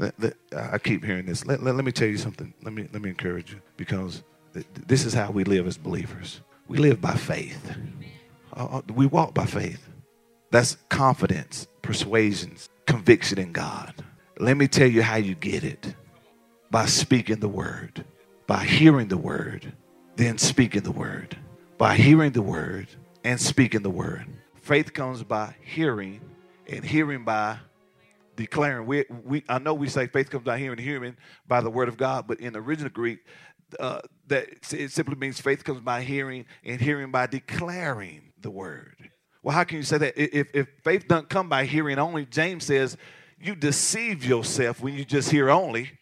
Let- let- I keep hearing this. Let, let, me tell you something. Let me, let me encourage you because th- this is how we live as believers. We live by faith. Uh, uh, we walk by faith. That's confidence, persuasion, conviction in God. Let me tell you how you get it by speaking the word, by hearing the word, then speaking the word, by hearing the word and speaking the word. Faith comes by hearing, and hearing by declaring. We, we, I know we say faith comes by hearing, and hearing by the word of God, but in the original Greek, uh, that it simply means faith comes by hearing, and hearing by declaring the word. Well, how can you say that? If, if faith doesn't come by hearing only, James says you deceive yourself when you just hear only.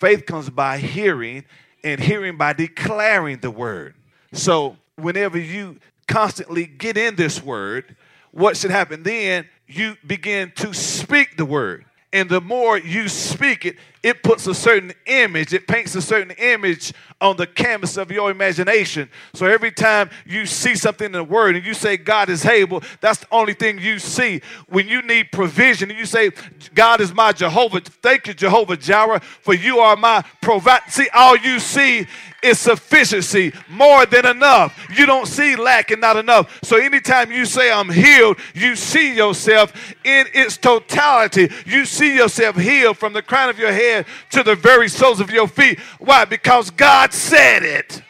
Faith comes by hearing, and hearing by declaring the word. So, whenever you constantly get in this word, what should happen then? You begin to speak the word. And the more you speak it, it puts a certain image, it paints a certain image on the canvas of your imagination. So every time you see something in the word and you say God is able, that's the only thing you see. When you need provision and you say, God is my Jehovah, thank you, Jehovah Jireh, for you are my provider. See, all you see is sufficiency, more than enough. You don't see lack and not enough. So anytime you say I'm healed, you see yourself in its totality. You see yourself healed from the crown of your head to the very soles of your feet. Why? Because God said it.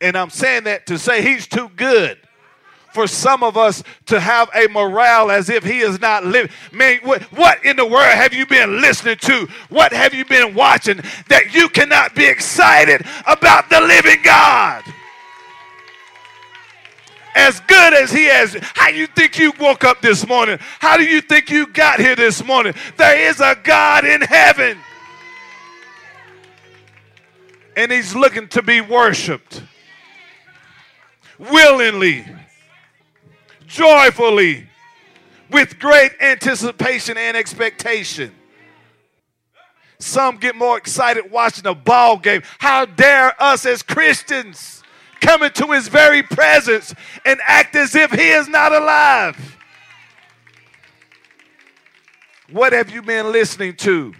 And I'm saying that to say he's too good for some of us to have a morale as if he is not living. Man, what, what in the world have you been listening to? What have you been watching that you cannot be excited about the living God? As good as he has, how do you think you woke up this morning? How do you think you got here this morning? There is a God in heaven. And he's looking to be worshiped willingly joyfully, with great anticipation and expectation. Some get more excited watching a ball game. How dare us as Christians come into his very presence and act as if he is not alive? What have you been listening to?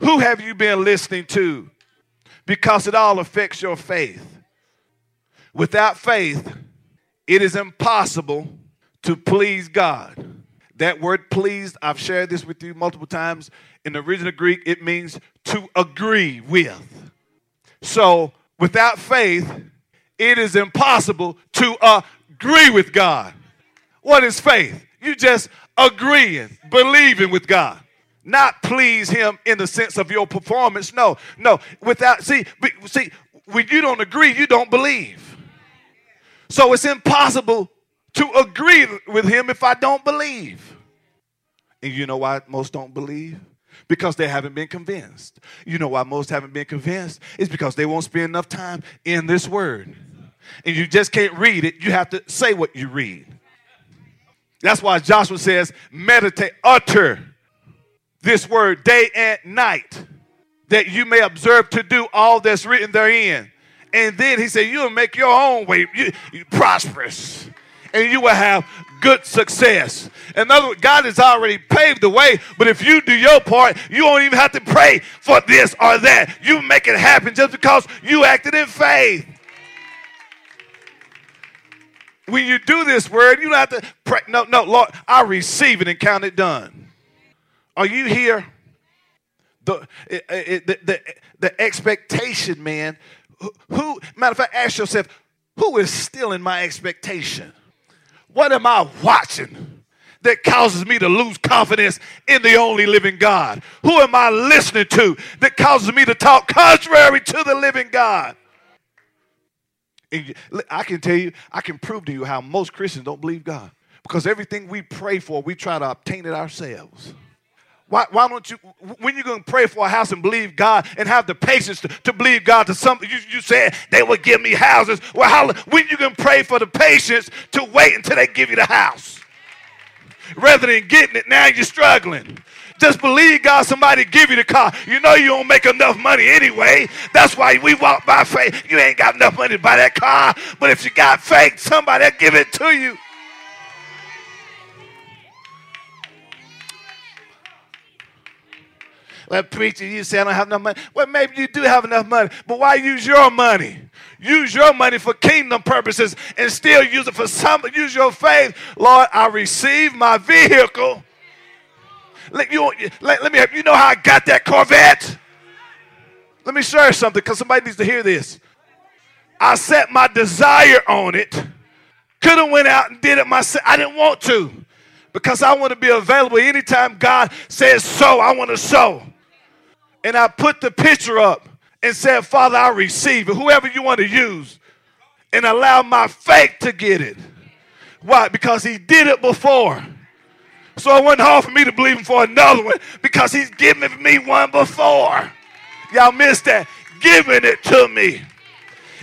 Who have you been listening to? Because it all affects your faith. Without faith, it is impossible to please God. That word pleased, I've shared this with you multiple times. In the original Greek, it means to agree with. So, without faith, it is impossible to agree with God. What is faith? You just agreeing, believing with God. Not please him in the sense of your performance. No, no. Without see, see, when you don't agree, you don't believe. So it's impossible to agree with him if I don't believe. And you know why most don't believe? Because they haven't been convinced. You know why most haven't been convinced? It's because they won't spend enough time in this word. And you just can't read it, you have to say what you read. That's why Joshua says, meditate, utter this word day and night, that you may observe to do all that's written therein. And then he said, You'll make your own way you, you prosperous, and you will have good success. In other words, God has already paved the way, but if you do your part, you don't even have to pray for this or that. You make it happen just because you acted in faith. When you do this word, you don't have to pray. No, no, Lord, I receive it and count it done. Are you here? The, it- it- the, the, the expectation, man. Who- matter of fact, ask yourself, who is still in my expectation? What am I watching that causes me to lose confidence in the only living God? Who am I listening to that causes me to talk contrary to the living God? And I can tell you, I can prove to you how most Christians don't believe God. Because everything we pray for, we try to obtain it ourselves. Why, why don't you, when you going to pray for a house and believe God and have the patience to, to believe God to something, you, you said they would give me houses. Well, how, when you going to pray for the patience to wait until they give you the house? Rather than getting it, now you're struggling. Just believe God, somebody give you the car. You know you don't make enough money anyway. That's why we walk by faith. You ain't got enough money to buy that car, but if you got faith, somebody give it to you. Well, preacher, you say I don't have enough money. Well, maybe you do have enough money, but why use your money? Use your money for kingdom purposes and still use it for some. Use your faith. Lord, I receive my vehicle let, you, let, let me you know how I got that Corvette? Let me share something because somebody needs to hear this. I set my desire on it. Could have went out and did it myself. I didn't want to because I want to be available anytime God says so. I want to sow. And I put the picture up and said, Father, I receive it. Whoever you want to use. And allow my faith to get it. Why? Because he did it before. So it wasn't hard for me to believe him for another one because he's given me one before. Y'all missed that. Giving it to me.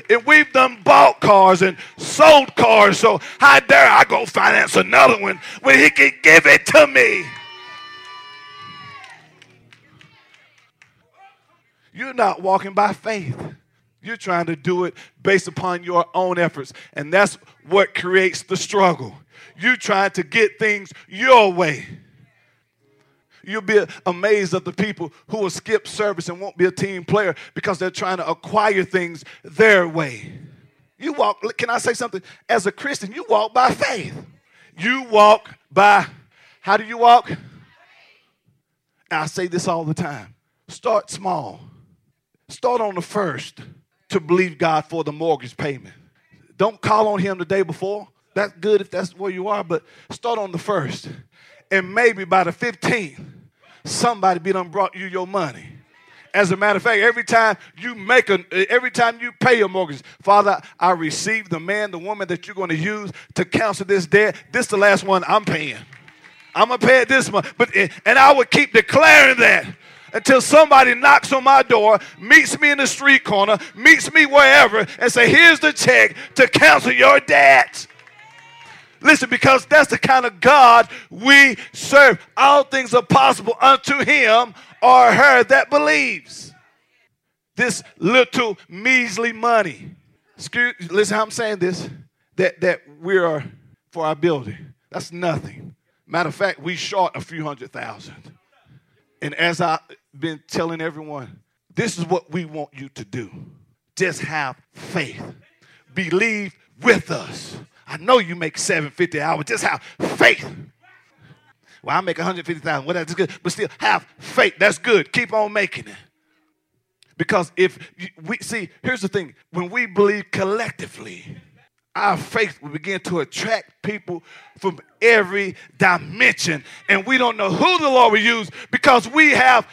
And we've done bought cars and sold cars, so how dare I go finance another one when he can give it to me? You're not walking by faith. You're trying to do it based upon your own efforts. And that's what creates the struggle You're trying to get things your way. You'll be amazed at the people who will skip service and won't be a team player because they're trying to acquire things their way. You walk, can I say something? As a Christian, you walk by faith. You walk by, how do you walk? I say this all the time start small. Start on the first to believe God for the mortgage payment. Don't call on Him the day before that's good if that's where you are, but start on the first. And maybe by the 15th, somebody be done brought you your money. As a matter of fact, every time you make a, every time you pay your mortgage, Father, I receive the man, the woman that you're going to use to cancel this debt. This is the last one I'm paying. I'm gonna pay it this month, but and I would keep declaring that until somebody knocks on my door, meets me in the street corner, meets me wherever, and say, "Here's the check to cancel your debt." Listen, because that's the kind of God we serve. All things are possible unto him or her that believes. This little measly money. Excuse, listen how I'm saying this. That that we are for our building. That's nothing. Matter of fact, we short a few hundred thousand. And as I've been telling everyone, this is what we want you to do. Just have faith. Believe with us. I know you make 750 hours. Just have faith. Well, I make 150,000. Well, that's good. But still, have faith. That's good. Keep on making it. Because if we see, here's the thing when we believe collectively, our faith will begin to attract people from every dimension. And we don't know who the Lord will use because we have,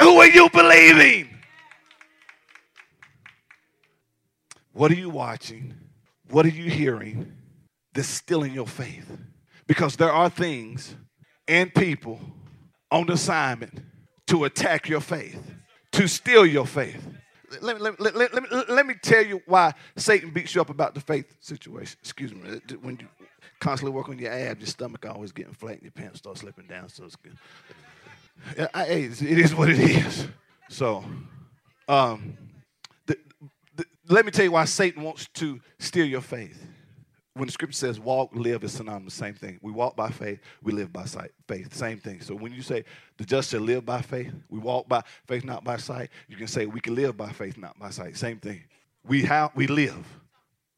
who are you believing? What are you watching? What are you hearing? that's distilling your faith. Because there are things and people on assignment to attack your faith, to steal your faith. Let me, let, me, let, let me tell you why Satan beats you up about the faith situation. Excuse me. When you constantly work on your abs, your stomach always getting flat and your pants start slipping down. So it's good. Hey, it is what it is. So, um, the, the, let me tell you why Satan wants to steal your faith when the scripture says walk, live is synonymous, same thing. We walk by faith, we live by sight, faith, same thing. So when you say the just shall live by faith, we walk by faith, not by sight, you can say we can live by faith, not by sight. Same thing. We how we live.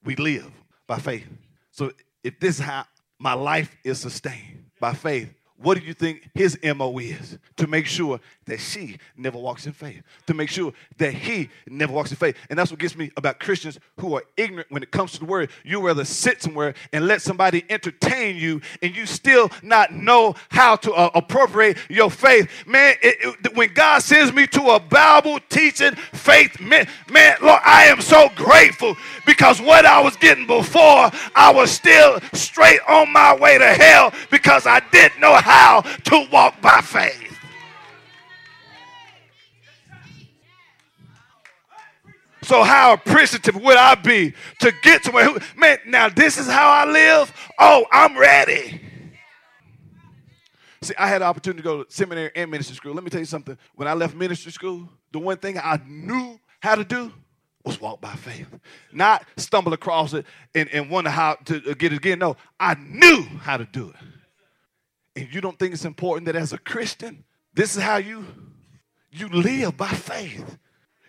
We live by faith. So if this is how my life is sustained by faith, what do you think his MO is? To make sure that she never walks in faith, to make sure that he never walks in faith. And that's what gets me about Christians who are ignorant when it comes to the word. You rather sit somewhere and let somebody entertain you and you still not know how to uh, appropriate your faith. Man, it, it, when God sends me to a Bible teaching faith, man, man, Lord, I am so grateful because what I was getting before, I was still straight on my way to hell because I didn't know how how to walk by faith. So how appreciative would I be to get to where, man, now this is how I live? Oh, I'm ready. See, I had the opportunity to go to seminary and ministry school. Let me tell you something. When I left ministry school, the one thing I knew how to do was walk by faith. Not stumble across it and, and wonder how to uh, get it again. No, I knew how to do it. And you don't think it's important that as a Christian, this is how you you live by faith.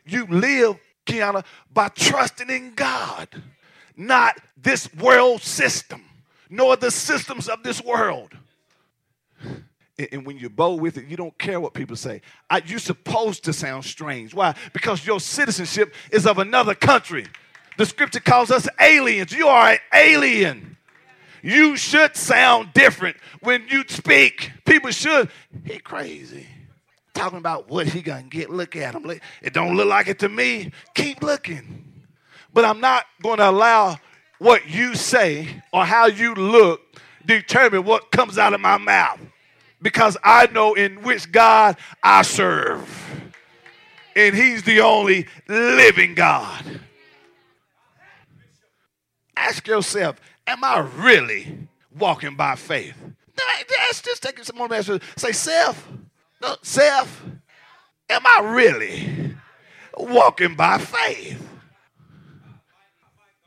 You live, Kiana, by trusting in God, not this world system, nor the systems of this world. And when you're bold with it, you don't care what people say. You're supposed to sound strange. Why? Because your citizenship is of another country. The scripture calls us aliens. You are an alien. You should sound different when you speak. People should. He crazy talking about what he gonna get. Look at him. It don't look like it to me. Keep looking. But I'm not gonna allow what you say or how you look determine what comes out of my mouth. Because I know in which God I serve. And he's the only living God. Ask yourself, am I really walking by faith? Let's just take some more messages. Say, self, Uh, self, am I really walking by faith?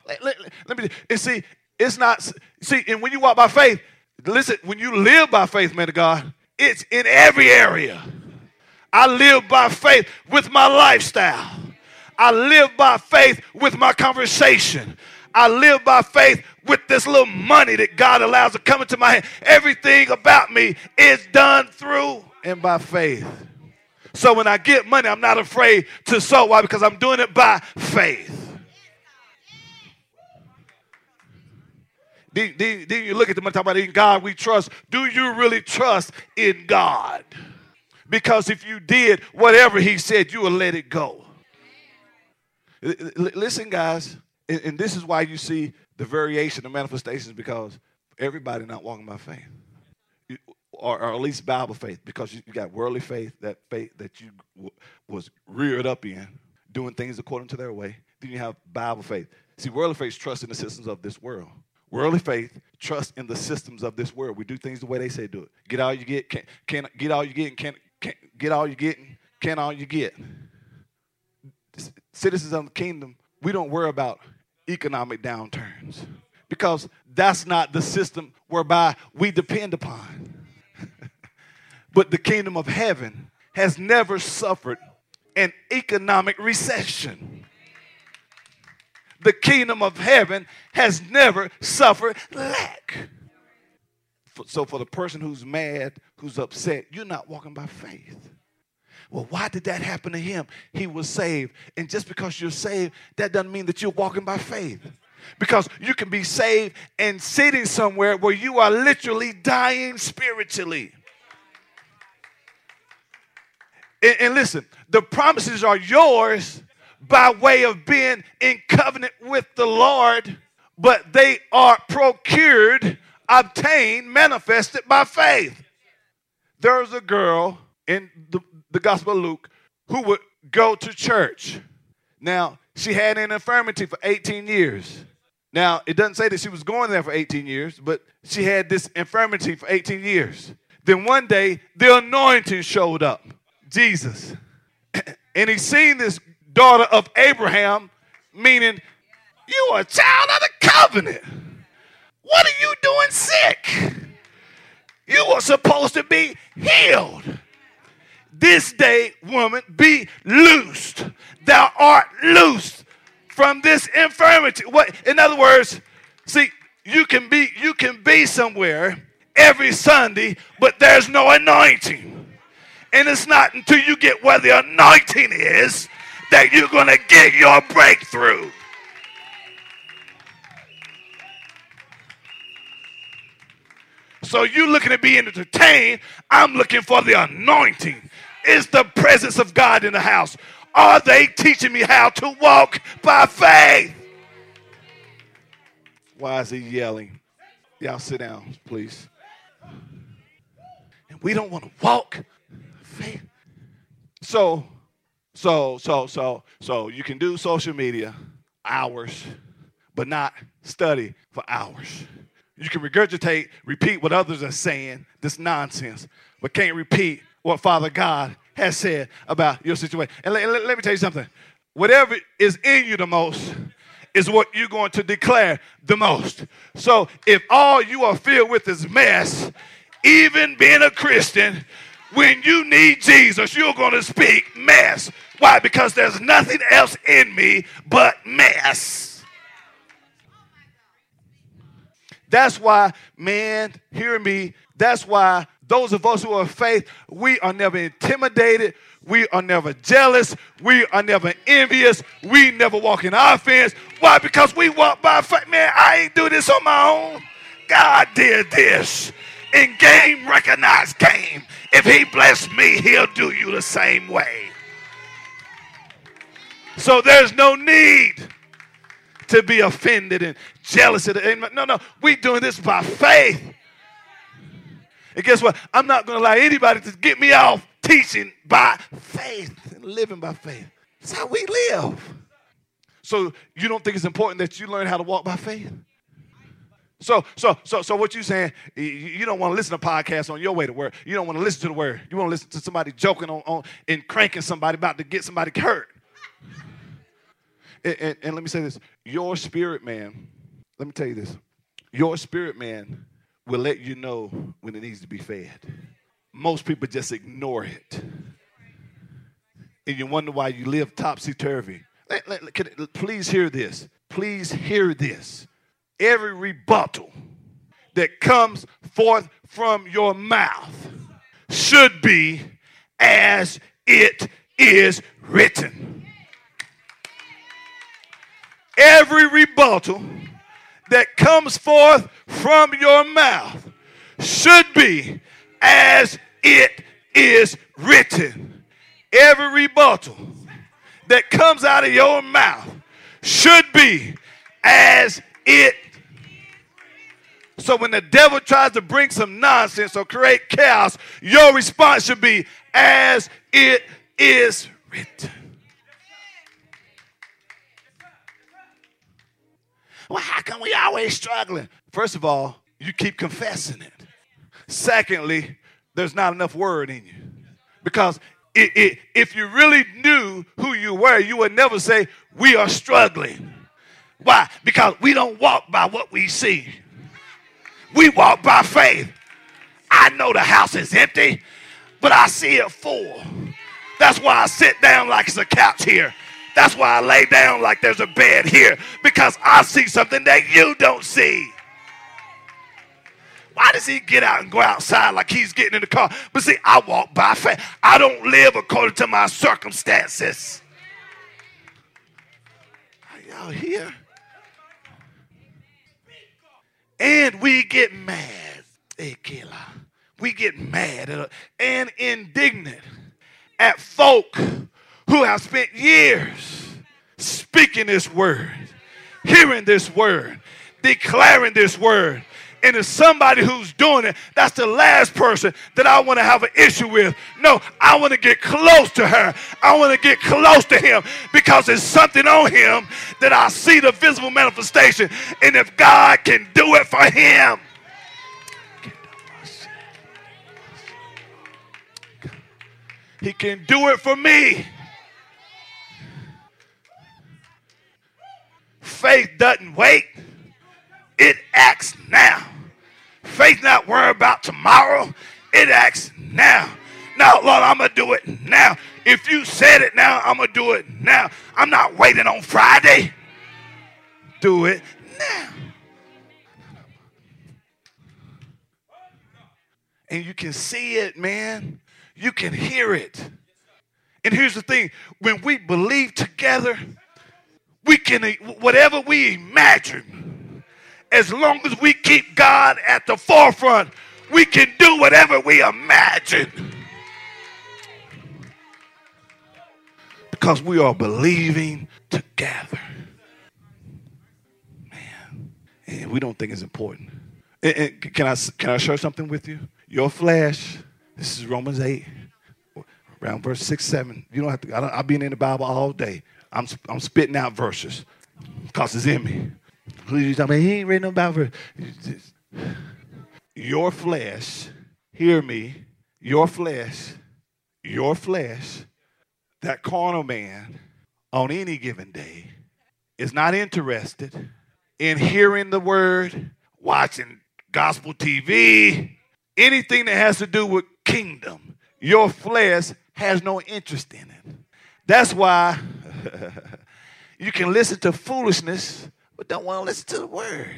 Let, let, let me and see, it's not see, and when you walk by faith, listen, when you live by faith, man of God, it's in every area. I live by faith with my lifestyle. I live by faith with my conversation. I live by faith with this little money that God allows to come into my hand. Everything about me is done through and by faith. So when I get money, I'm not afraid to sow. Why? Because I'm doing it by faith. Then, you look at the money, talk about in God we trust. Do you really trust in God? Because if you did whatever He said, you will let it go. Listen, guys, and this is why you see the variation of manifestations because everybody not walking by faith or, or, at least Bible faith, because you, you, got worldly faith, that faith that you w- was reared up in, doing things according to their way. Then you have Bible faith. See, worldly faith trust in the systems of this world. Worldly faith trust in the systems of this world. We do things the way they say do it. Get all you get, can, can get all you get, and can, can get all you get, and can all you get. Citizens of the kingdom, we don't worry about economic downturns because that's not the system whereby we depend upon. But the kingdom of heaven has never suffered an economic recession. The kingdom of heaven has never suffered lack. So, for the person who's mad, who's upset, you're not walking by faith. Well, why did that happen to him? He was saved. And just because you're saved, that doesn't mean that you're walking by faith. Because you can be saved and sitting somewhere where you are literally dying spiritually. And, and listen, the promises are yours by way of being in covenant with the Lord, but they are procured, obtained, manifested by faith. There's a girl in the, the Gospel of Luke who would go to church. Now, she had an infirmity for 18 years. Now, it doesn't say that she was going there for 18 years, but she had this infirmity for 18 years. Then one day, the anointing showed up. Jesus. And he's seen this daughter of Abraham, meaning you are a child of the covenant. What are you doing sick? You were supposed to be healed. This day, woman, be loosed. Thou art loosed from this infirmity. What in other words, see, you can be you can be somewhere every Sunday, but there's no anointing. And it's not until you get where the anointing is that you're to get your breakthrough. So you looking to be entertained, I'm looking for the anointing. Is the presence of God in the house? Are they teaching me how to walk by faith? Why is he yelling? Y'all sit down, please. And we don't want to walk faith. So So, so, so, so you can do social media hours, but not study for hours. You can regurgitate, repeat what others are saying, this nonsense, but can't repeat what Father God has said about your situation. And let, let, me tell you something. Whatever is in you the most is what you're going to declare the most. So if all you are filled with is mess, even being a Christian, when you need Jesus, you're going to speak mess. Why? Because there's nothing else in me but mess. That's why, man, hear me. That's why those of us who are faith, we are never intimidated. We are never jealous. We are never envious. We never walk in offense. Why? Because we walk by faith. Man, I ain't do this on my own. God did this. And game recognized game. If he blessed me, he'll do you the same way. So there's no need to be offended and jealous. Of the, no, no, we doing this by faith. And guess what? I'm not going to allow anybody to get me off teaching by faith and living by faith. That's how we live. So you don't think it's important that you learn how to walk by faith? So, so, so, so, what you saying? You don't want to listen to podcasts on your way to work. You don't want to listen to the word. You want to listen to somebody joking on, on and cranking somebody about to get somebody hurt. And, and, and let me say this: your spirit man. Let me tell you this: your spirit man will let you know when it needs to be fed. Most people just ignore it. And you wonder why you live topsy turvy. Please hear this. Please hear this. Every rebuttal that comes forth from your mouth should be as it is written. Every rebuttal that comes forth from your mouth should be as it is written. Every rebuttal that comes out of your mouth should be as it so when the devil tries to bring some nonsense or create chaos, your response should be as it is written. Well, how come we always struggling? First of all, you keep confessing it. Secondly, there's not enough word in you. Because it, it, if you really knew who you were, you would never say, We are struggling. Why? Because we don't walk by what we see, we walk by faith. I know the house is empty, but I see it full. That's why I sit down like it's a couch here. That's why I lay down like there's a bed here because I see something that you don't see. Why does he get out and go outside like he's getting in the car? But see, I walk by faith. I don't live according to my circumstances. Are y'all here? And we get mad. We get mad and indignant at folk who have spent years speaking this word, hearing this word, declaring this word. And if somebody who's doing it, that's the last person that I want to have an issue with. No, I want to get close to her. I want to get close to him because there's something on him that I see the visible manifestation. And if God can do it for him, he can do it for me. Faith doesn't wait, it acts now. Faith not worry about tomorrow, it acts now. Now, Lord, I'm going to do it now. If you said it now, I'm going to do it now. I'm not waiting on Friday. Do it now. And you can see it, man. You can hear it. And here's the thing when we believe together, we can, whatever we imagine, as long as we keep God at the forefront, we can do whatever we imagine. Because we are believing together. Man, and we don't think it's important. And, and can I can I share something with you? Your flesh, this is Romans 8, around verse 6, 7. You don't have to, I don't, I've been in the Bible all day. I'm, I'm spitting out verses because it's in me. Who you talking about? He ain't reading no Bible verse. Your flesh, hear me, your flesh, your flesh, that carnal man on any given day is not interested in hearing the word, watching gospel TV, anything that has to do with kingdom. Your flesh has no interest in it. That's why you can listen to foolishness, but don't want to listen to the word.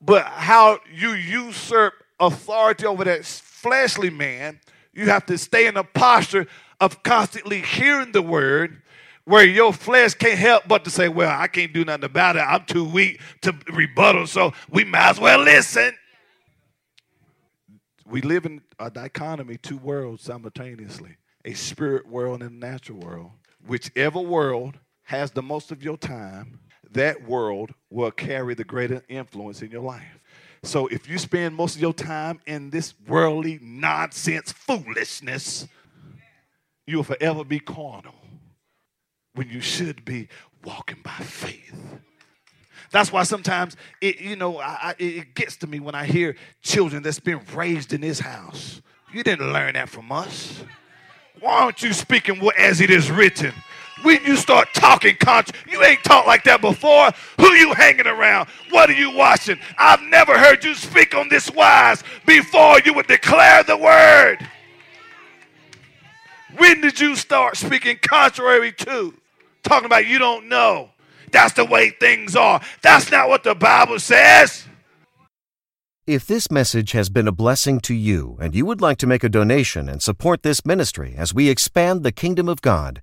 But how you usurp authority over that fleshly man, you have to stay in a posture of constantly hearing the word where your flesh can't help but to say, Well, I can't do nothing about it. I'm too weak to rebuttal, so we might as well listen. We live in a dichotomy, two worlds simultaneously a spirit world and a natural world. Whichever world has the most of your time, that world will carry the greater influence in your life. So if you spend most of your time in this worldly nonsense foolishness, you'll forever be carnal when you should be walking by faith. That's why sometimes it, you know, I, it gets to me when I hear children that's been raised in this house. You didn't learn that from us. Why aren't you speaking as it is written? When you start talking conscious, you ain't talked like that before. Who you hanging around? What are you watching? I've never heard you speak on this wise before you would declare the word. When did you start speaking contrary to? Talking about you don't know. That's the way things are. That's not what the Bible says. If this message has been a blessing to you and you would like to make a donation and support this ministry as we expand the kingdom of God,